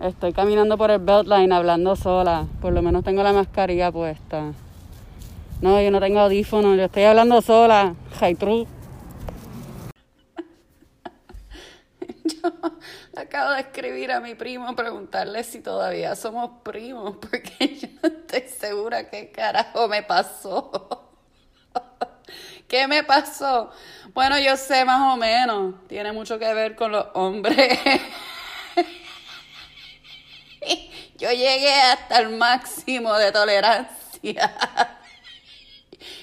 Estoy caminando por el Beltline hablando sola. Por lo menos tengo la mascarilla puesta. No, yo no tengo audífonos, yo estoy hablando sola. Hi, true. yo acabo de escribir a mi primo preguntarle si todavía somos primos, porque yo no estoy segura qué carajo me pasó. ¿Qué me pasó? Bueno, yo sé más o menos. Tiene mucho que ver con los hombres. Yo llegué hasta el máximo de tolerancia.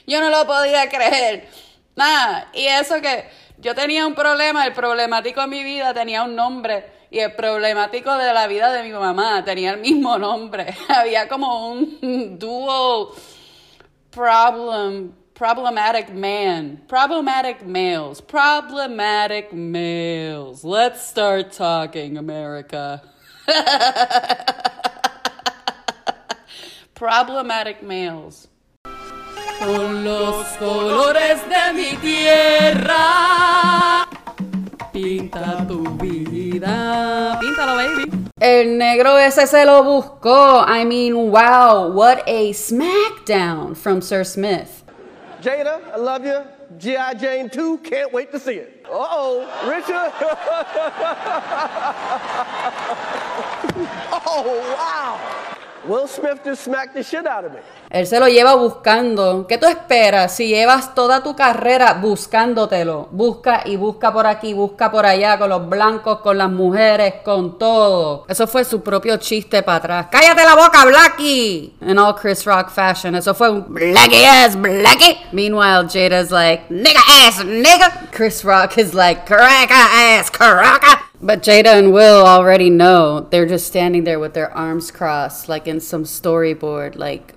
Yo no lo podía creer. Nada. Y eso que yo tenía un problema, el problemático de mi vida tenía un nombre. Y el problemático de la vida de mi mamá tenía el mismo nombre. Había como un dual problem Problematic man. Problematic males. Problematic males. Let's start talking, America. Problematic males. Con los colores de mi tierra. Pinta tu vida. Píntalo, baby. El negro ese se lo buscó. I mean, wow, what a smackdown from Sir Smith. Jada, I love you. G.I. Jane 2, can't wait to see it. Uh oh, Richard. oh, wow. Will Smith just smacked the shit out of me. Él se lo lleva buscando. ¿Qué tú esperas si llevas toda tu carrera buscándotelo? Busca y busca por aquí, busca por allá, con los blancos, con las mujeres, con todo. Eso fue su propio chiste para atrás. ¡Cállate la boca, Blackie! In all Chris Rock fashion. Eso fue un Blackie ass, Blackie. Meanwhile, Jada's like, nigga ass, nigga. Chris Rock is like, cracker ass, cracker. But Jada and Will already know. They're just standing there with their arms crossed, like in some storyboard. Like,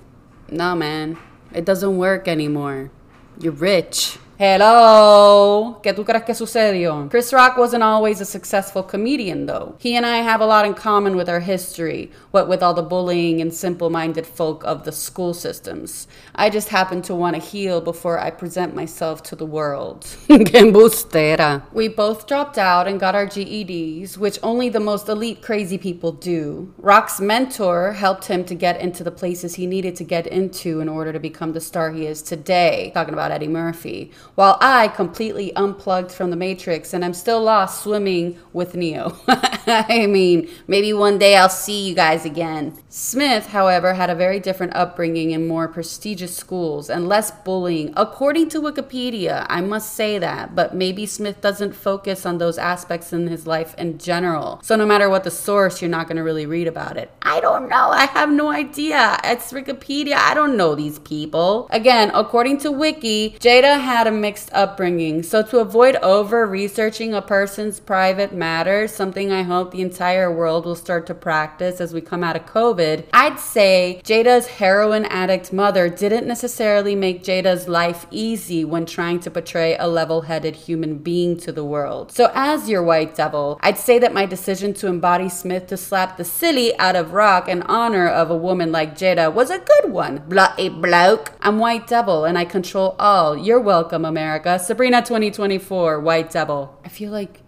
no, man, it doesn't work anymore. You're rich. Hello. ¿Qué tú crees que sucedió? Chris Rock wasn't always a successful comedian, though. He and I have a lot in common with our history, what with all the bullying and simple minded folk of the school systems. I just happen to want to heal before I present myself to the world. we both dropped out and got our GEDs, which only the most elite crazy people do. Rock's mentor helped him to get into the places he needed to get into in order to become the star he is today. Talking about Eddie Murphy while I completely unplugged from the Matrix and I'm still lost swimming with Neo. I mean, maybe one day I'll see you guys again. Smith, however, had a very different upbringing in more prestigious schools and less bullying, according to Wikipedia. I must say that, but maybe Smith doesn't focus on those aspects in his life in general. So no matter what the source, you're not going to really read about it. I don't know. I have no idea. It's Wikipedia. I don't know these people. Again, according to Wiki, Jada had a mixed upbringing. So, to avoid over researching a person's private matters, something I hope the entire world will start to practice as we come out of COVID, I'd say Jada's heroin addict mother didn't necessarily make Jada's life easy when trying to portray a level headed human being to the world. So, as your white devil, I'd say that my decision to embody Smith to slap the silly out of rock in honor of a woman like Jada was a good one. Bloody bloke. I'm white devil and I control all. You're welcome, America. Sabrina 2024, White Devil. I feel like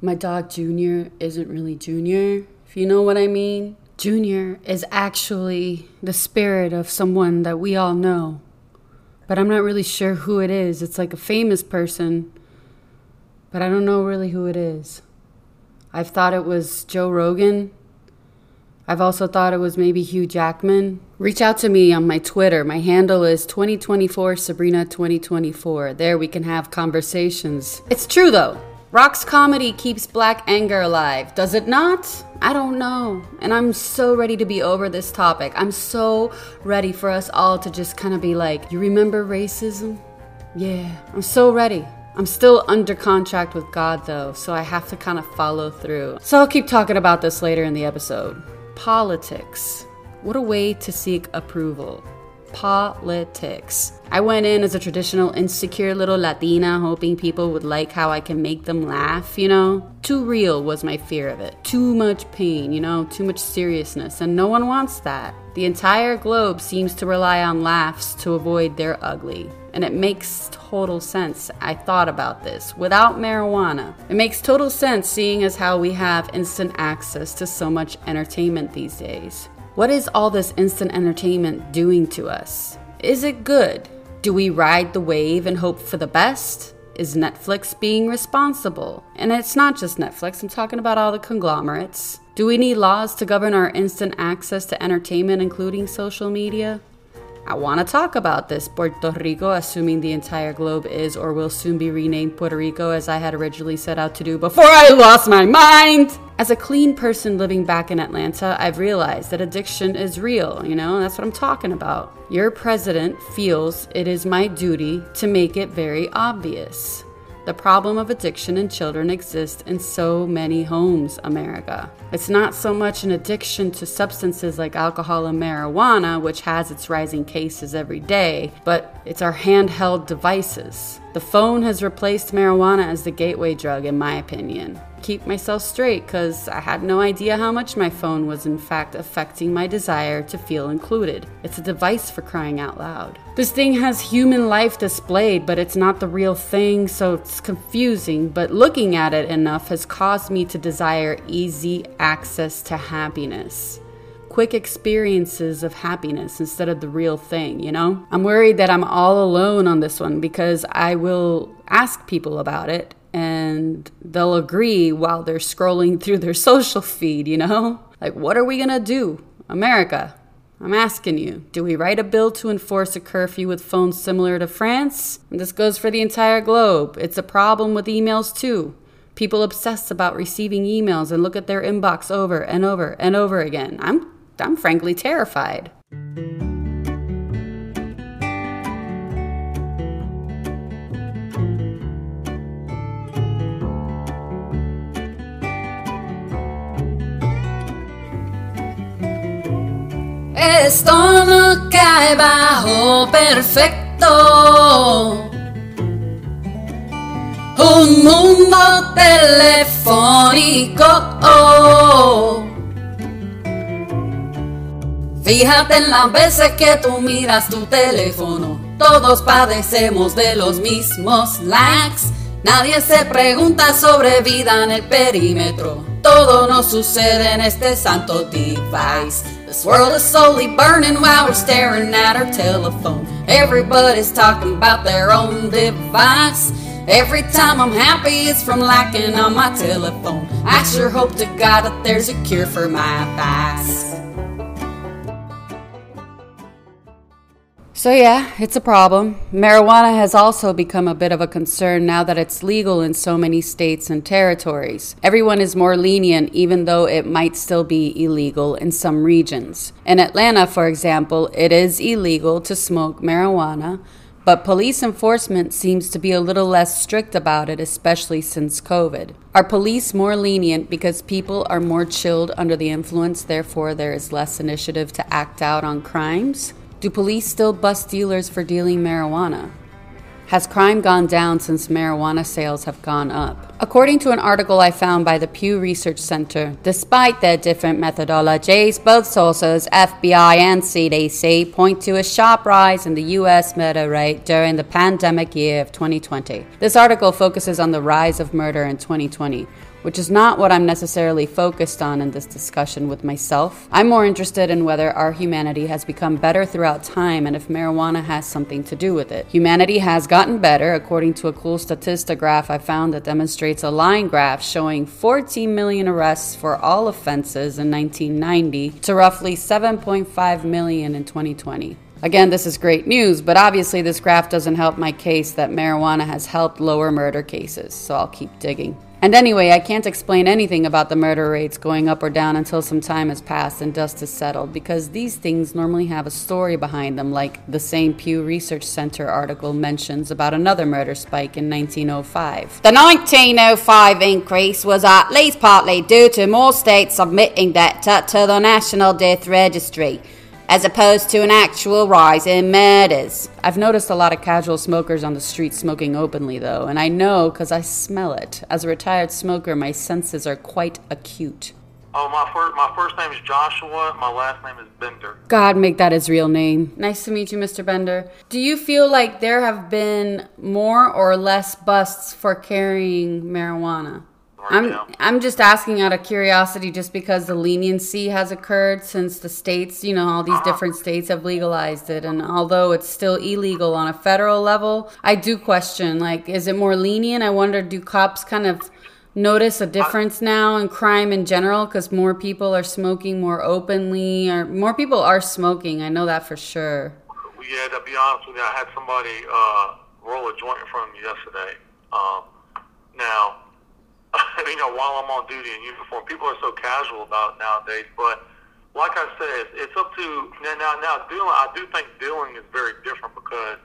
my dog Junior isn't really Junior, if you know what I mean. Junior is actually the spirit of someone that we all know, but I'm not really sure who it is. It's like a famous person, but I don't know really who it is. I've thought it was Joe Rogan, I've also thought it was maybe Hugh Jackman. Reach out to me on my Twitter. My handle is 2024 Sabrina 2024. There we can have conversations. It's true though. Rock's comedy keeps black anger alive, does it not? I don't know. And I'm so ready to be over this topic. I'm so ready for us all to just kind of be like, you remember racism? Yeah, I'm so ready. I'm still under contract with God though, so I have to kind of follow through. So I'll keep talking about this later in the episode. Politics. What a way to seek approval. Politics. I went in as a traditional insecure little Latina, hoping people would like how I can make them laugh, you know? Too real was my fear of it. Too much pain, you know? Too much seriousness, and no one wants that. The entire globe seems to rely on laughs to avoid their ugly. And it makes total sense. I thought about this. Without marijuana, it makes total sense seeing as how we have instant access to so much entertainment these days. What is all this instant entertainment doing to us? Is it good? Do we ride the wave and hope for the best? Is Netflix being responsible? And it's not just Netflix, I'm talking about all the conglomerates. Do we need laws to govern our instant access to entertainment, including social media? I want to talk about this. Puerto Rico, assuming the entire globe is or will soon be renamed Puerto Rico, as I had originally set out to do before I lost my mind. As a clean person living back in Atlanta, I've realized that addiction is real, you know, that's what I'm talking about. Your president feels it is my duty to make it very obvious. The problem of addiction in children exists in so many homes, America. It's not so much an addiction to substances like alcohol and marijuana, which has its rising cases every day, but it's our handheld devices. The phone has replaced marijuana as the gateway drug, in my opinion keep myself straight because I had no idea how much my phone was in fact affecting my desire to feel included. It's a device for crying out loud. This thing has human life displayed, but it's not the real thing, so it's confusing. But looking at it enough has caused me to desire easy access to happiness quick experiences of happiness instead of the real thing, you know? I'm worried that I'm all alone on this one because I will ask people about it and they'll agree while they're scrolling through their social feed, you know? Like, what are we gonna do? America, I'm asking you, do we write a bill to enforce a curfew with phones similar to France? And this goes for the entire globe. It's a problem with emails too. People obsess about receiving emails and look at their inbox over and over and over again. I'm I'm frankly terrified. Esto no cae bajo perfecto. Un mundo telefónico. Fíjate en las veces que tú miras tu teléfono. Todos padecemos de los mismos likes. Nadie se pregunta sobre vida en el perímetro. Todo nos sucede en este santo device. This world is slowly burning while we're staring at our telephone. Everybody's talking about their own device. Every time I'm happy, it's from lacking on my telephone. I sure hope to God that there's a cure for my vice. So, yeah, it's a problem. Marijuana has also become a bit of a concern now that it's legal in so many states and territories. Everyone is more lenient, even though it might still be illegal in some regions. In Atlanta, for example, it is illegal to smoke marijuana, but police enforcement seems to be a little less strict about it, especially since COVID. Are police more lenient because people are more chilled under the influence, therefore, there is less initiative to act out on crimes? Do police still bust dealers for dealing marijuana? Has crime gone down since marijuana sales have gone up? According to an article I found by the Pew Research Center, despite their different methodologies, both sources, FBI and CDC, point to a sharp rise in the U.S. murder rate during the pandemic year of 2020. This article focuses on the rise of murder in 2020 which is not what I'm necessarily focused on in this discussion with myself. I'm more interested in whether our humanity has become better throughout time and if marijuana has something to do with it. Humanity has gotten better, according to a cool statista graph I found that demonstrates a line graph showing 14 million arrests for all offenses in 1990 to roughly 7.5 million in 2020. Again, this is great news, but obviously, this graph doesn't help my case that marijuana has helped lower murder cases, so I'll keep digging. And anyway, I can't explain anything about the murder rates going up or down until some time has passed and dust has settled, because these things normally have a story behind them, like the same Pew Research Center article mentions about another murder spike in 1905. The 1905 increase was at least partly due to more states submitting data to the National Death Registry as opposed to an actual rise in murders. I've noticed a lot of casual smokers on the street smoking openly, though, and I know because I smell it. As a retired smoker, my senses are quite acute. Oh, my first my first name is Joshua. My last name is Bender. God, make that his real name. Nice to meet you, Mr. Bender. Do you feel like there have been more or less busts for carrying marijuana? Right I'm now. I'm just asking out of curiosity, just because the leniency has occurred since the states, you know, all these different states have legalized it, and although it's still illegal on a federal level, I do question, like, is it more lenient? I wonder, do cops kind of notice a difference now in crime in general because more people are smoking more openly, or more people are smoking? I know that for sure. Yeah, to be honest with you, I had somebody uh, roll a joint in front of me yesterday. Um, now, you know, while I'm on duty in uniform, people are so casual about it nowadays. But like I said, it's up to now. Now, now dealing, I do think dealing is very different because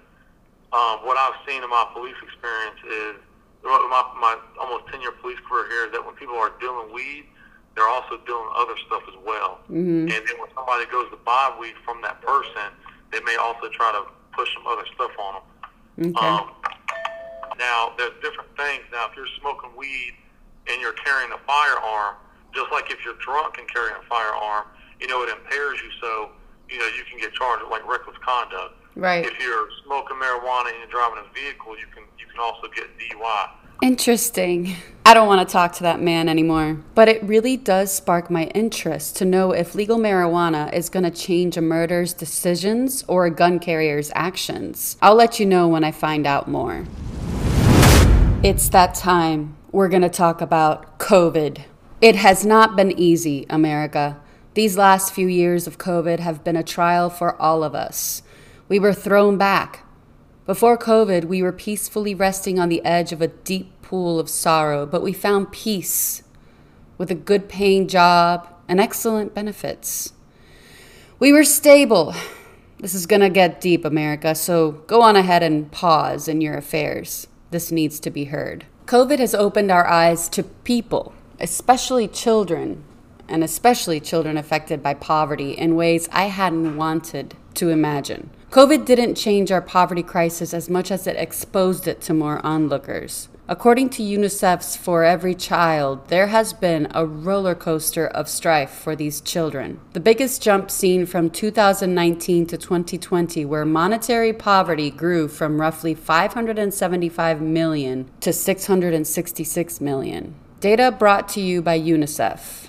um, what I've seen in my police experience is my, my almost 10 year police career here is that when people are dealing weed, they're also dealing other stuff as well. Mm-hmm. And then when somebody goes to buy weed from that person, they may also try to push some other stuff on them. Okay. Um, now, there's different things. Now, if you're smoking weed and you're carrying a firearm, just like if you're drunk and carrying a firearm, you know, it impairs you so, you know, you can get charged with like reckless conduct. Right. If you're smoking marijuana and you're driving a vehicle, you can you can also get DUI. Interesting. I don't want to talk to that man anymore. But it really does spark my interest to know if legal marijuana is going to change a murderer's decisions or a gun carrier's actions. I'll let you know when I find out more. It's that time. We're going to talk about COVID. It has not been easy, America. These last few years of COVID have been a trial for all of us. We were thrown back. Before COVID, we were peacefully resting on the edge of a deep pool of sorrow, but we found peace with a good paying job and excellent benefits. We were stable. This is going to get deep, America, so go on ahead and pause in your affairs. This needs to be heard. COVID has opened our eyes to people, especially children, and especially children affected by poverty in ways I hadn't wanted to imagine. COVID didn't change our poverty crisis as much as it exposed it to more onlookers. According to UNICEF's For Every Child, there has been a roller coaster of strife for these children. The biggest jump seen from 2019 to 2020, where monetary poverty grew from roughly 575 million to 666 million. Data brought to you by UNICEF.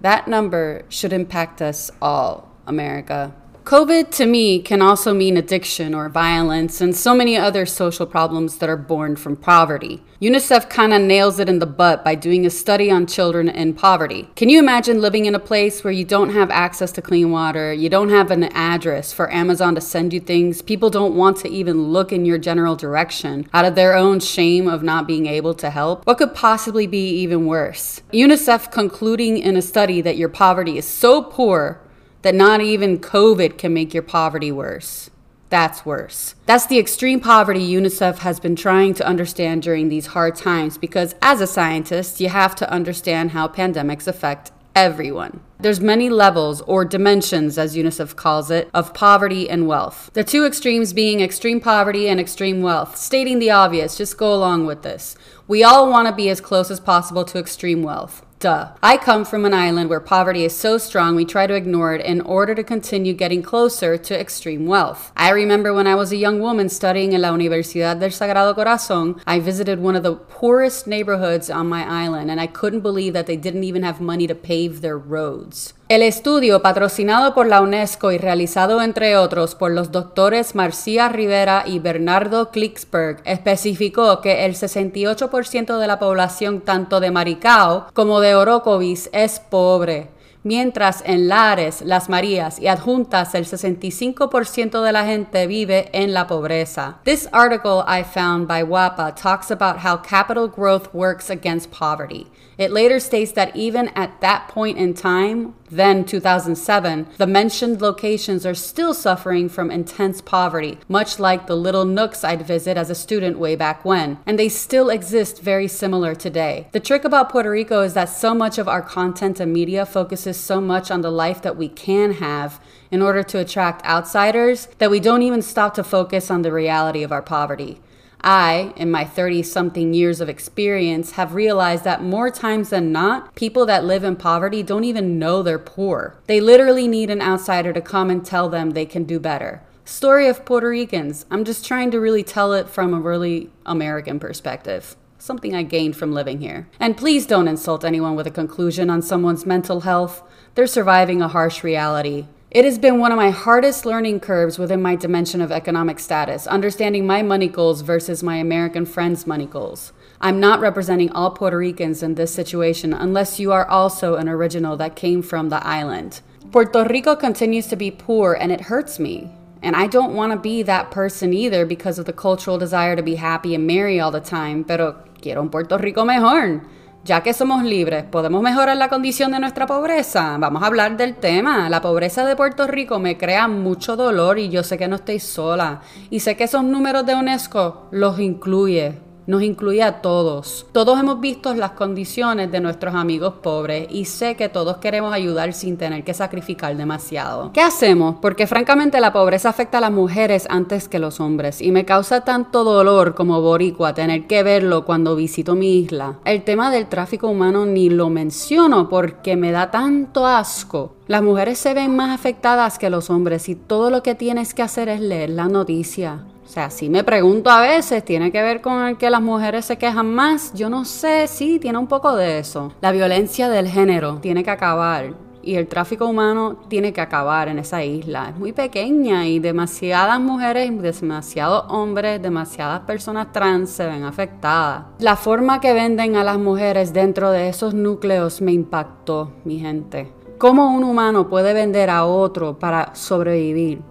That number should impact us all, America. COVID to me can also mean addiction or violence and so many other social problems that are born from poverty. UNICEF kind of nails it in the butt by doing a study on children in poverty. Can you imagine living in a place where you don't have access to clean water, you don't have an address for Amazon to send you things, people don't want to even look in your general direction out of their own shame of not being able to help? What could possibly be even worse? UNICEF concluding in a study that your poverty is so poor that not even COVID can make your poverty worse. That's worse. That's the extreme poverty UNICEF has been trying to understand during these hard times because as a scientist, you have to understand how pandemics affect everyone. There's many levels or dimensions as UNICEF calls it of poverty and wealth. The two extremes being extreme poverty and extreme wealth. Stating the obvious, just go along with this. We all want to be as close as possible to extreme wealth. Duh. I come from an island where poverty is so strong we try to ignore it in order to continue getting closer to extreme wealth. I remember when I was a young woman studying in La Universidad del Sagrado Corazon, I visited one of the poorest neighborhoods on my island and I couldn't believe that they didn't even have money to pave their roads. El estudio, patrocinado por la UNESCO y realizado entre otros por los doctores Marcia Rivera y Bernardo Klicksberg, especificó que el 68% de la población tanto de Maricao como de Orocovis es pobre, mientras en Lares, Las Marías y Adjuntas el 65% de la gente vive en la pobreza. This article I found by WAPA talks about how capital growth works against poverty. It later states that even at that point in time, then 2007, the mentioned locations are still suffering from intense poverty, much like the little nooks I'd visit as a student way back when, and they still exist very similar today. The trick about Puerto Rico is that so much of our content and media focuses focuses so much on the life that we can have in order to attract outsiders that we don't even stop to focus on the reality of our poverty. I, in my 30 something years of experience, have realized that more times than not, people that live in poverty don't even know they're poor. They literally need an outsider to come and tell them they can do better. Story of Puerto Ricans. I'm just trying to really tell it from a really American perspective. Something I gained from living here. And please don't insult anyone with a conclusion on someone's mental health. They're surviving a harsh reality. It has been one of my hardest learning curves within my dimension of economic status, understanding my money goals versus my American friends' money goals. I'm not representing all Puerto Ricans in this situation unless you are also an original that came from the island. Puerto Rico continues to be poor and it hurts me. And I don't want to be that person either because of the cultural desire to be happy and merry all the time, pero quiero un Puerto Rico mejor. Ya que somos libres, ¿podemos mejorar la condición de nuestra pobreza? Vamos a hablar del tema. La pobreza de Puerto Rico me crea mucho dolor y yo sé que no estoy sola. Y sé que esos números de UNESCO los incluye nos incluye a todos. Todos hemos visto las condiciones de nuestros amigos pobres y sé que todos queremos ayudar sin tener que sacrificar demasiado. ¿Qué hacemos? Porque francamente la pobreza afecta a las mujeres antes que los hombres y me causa tanto dolor como boricua tener que verlo cuando visito mi isla. El tema del tráfico humano ni lo menciono porque me da tanto asco. Las mujeres se ven más afectadas que los hombres y todo lo que tienes que hacer es leer la noticia. O sea, sí me pregunto a veces, ¿tiene que ver con el que las mujeres se quejan más? Yo no sé, sí, tiene un poco de eso. La violencia del género tiene que acabar. Y el tráfico humano tiene que acabar en esa isla. Es muy pequeña y demasiadas mujeres, demasiados hombres, demasiadas personas trans se ven afectadas. La forma que venden a las mujeres dentro de esos núcleos me impactó, mi gente. ¿Cómo un humano puede vender a otro para sobrevivir?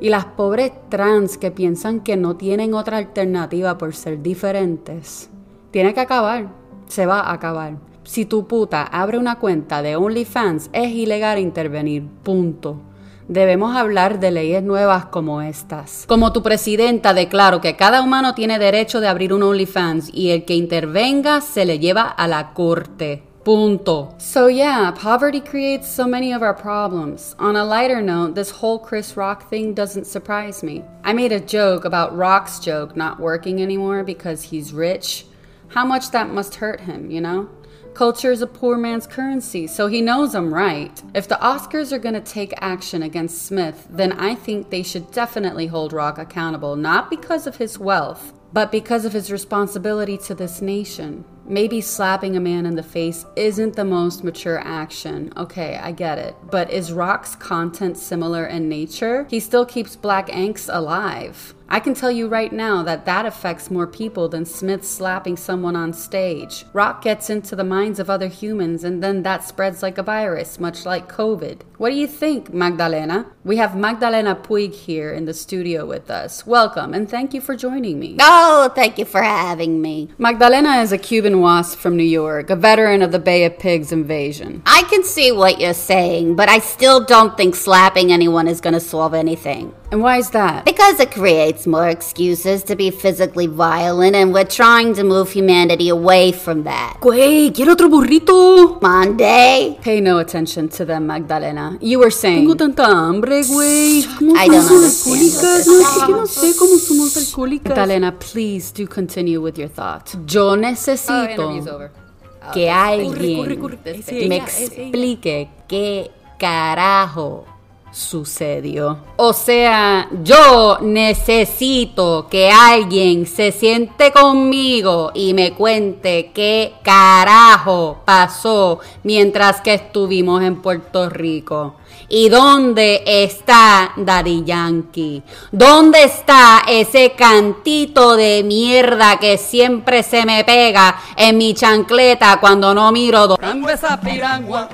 Y las pobres trans que piensan que no tienen otra alternativa por ser diferentes, tiene que acabar, se va a acabar. Si tu puta abre una cuenta de OnlyFans, es ilegal intervenir, punto. Debemos hablar de leyes nuevas como estas. Como tu presidenta declaro que cada humano tiene derecho de abrir un OnlyFans y el que intervenga se le lleva a la corte. Punto. So, yeah, poverty creates so many of our problems. On a lighter note, this whole Chris Rock thing doesn't surprise me. I made a joke about Rock's joke not working anymore because he's rich. How much that must hurt him, you know? Culture is a poor man's currency, so he knows I'm right. If the Oscars are going to take action against Smith, then I think they should definitely hold Rock accountable, not because of his wealth, but because of his responsibility to this nation. Maybe slapping a man in the face isn't the most mature action. Okay, I get it. But is Rock's content similar in nature? He still keeps black angst alive. I can tell you right now that that affects more people than Smith slapping someone on stage. Rock gets into the minds of other humans and then that spreads like a virus, much like COVID. What do you think, Magdalena? We have Magdalena Puig here in the studio with us. Welcome and thank you for joining me. Oh, thank you for having me. Magdalena is a Cuban wasp from New York, a veteran of the Bay of Pigs invasion. I can see what you're saying, but I still don't think slapping anyone is going to solve anything. And why is that? Because it creates more excuses to be physically violent, and we're trying to move humanity away from that. Güey, quiero otro burrito. Monday? Pay no attention to them, Magdalena. You were saying. Tengo tanta hambre, güey. I don't understand what this No, is. es que no sé cómo somos alcohólicas. Magdalena, please do continue with your thought. Yo necesito oh, que oh, alguien me explique qué carajo sucedió. O sea, yo necesito que alguien se siente conmigo y me cuente qué carajo pasó mientras que estuvimos en Puerto Rico. ¿Y dónde está Daddy Yankee? ¿Dónde está ese cantito de mierda que siempre se me pega en mi chancleta cuando no miro? do- esa piragua,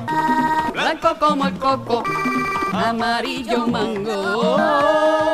blanco como el coco, amarillo mango.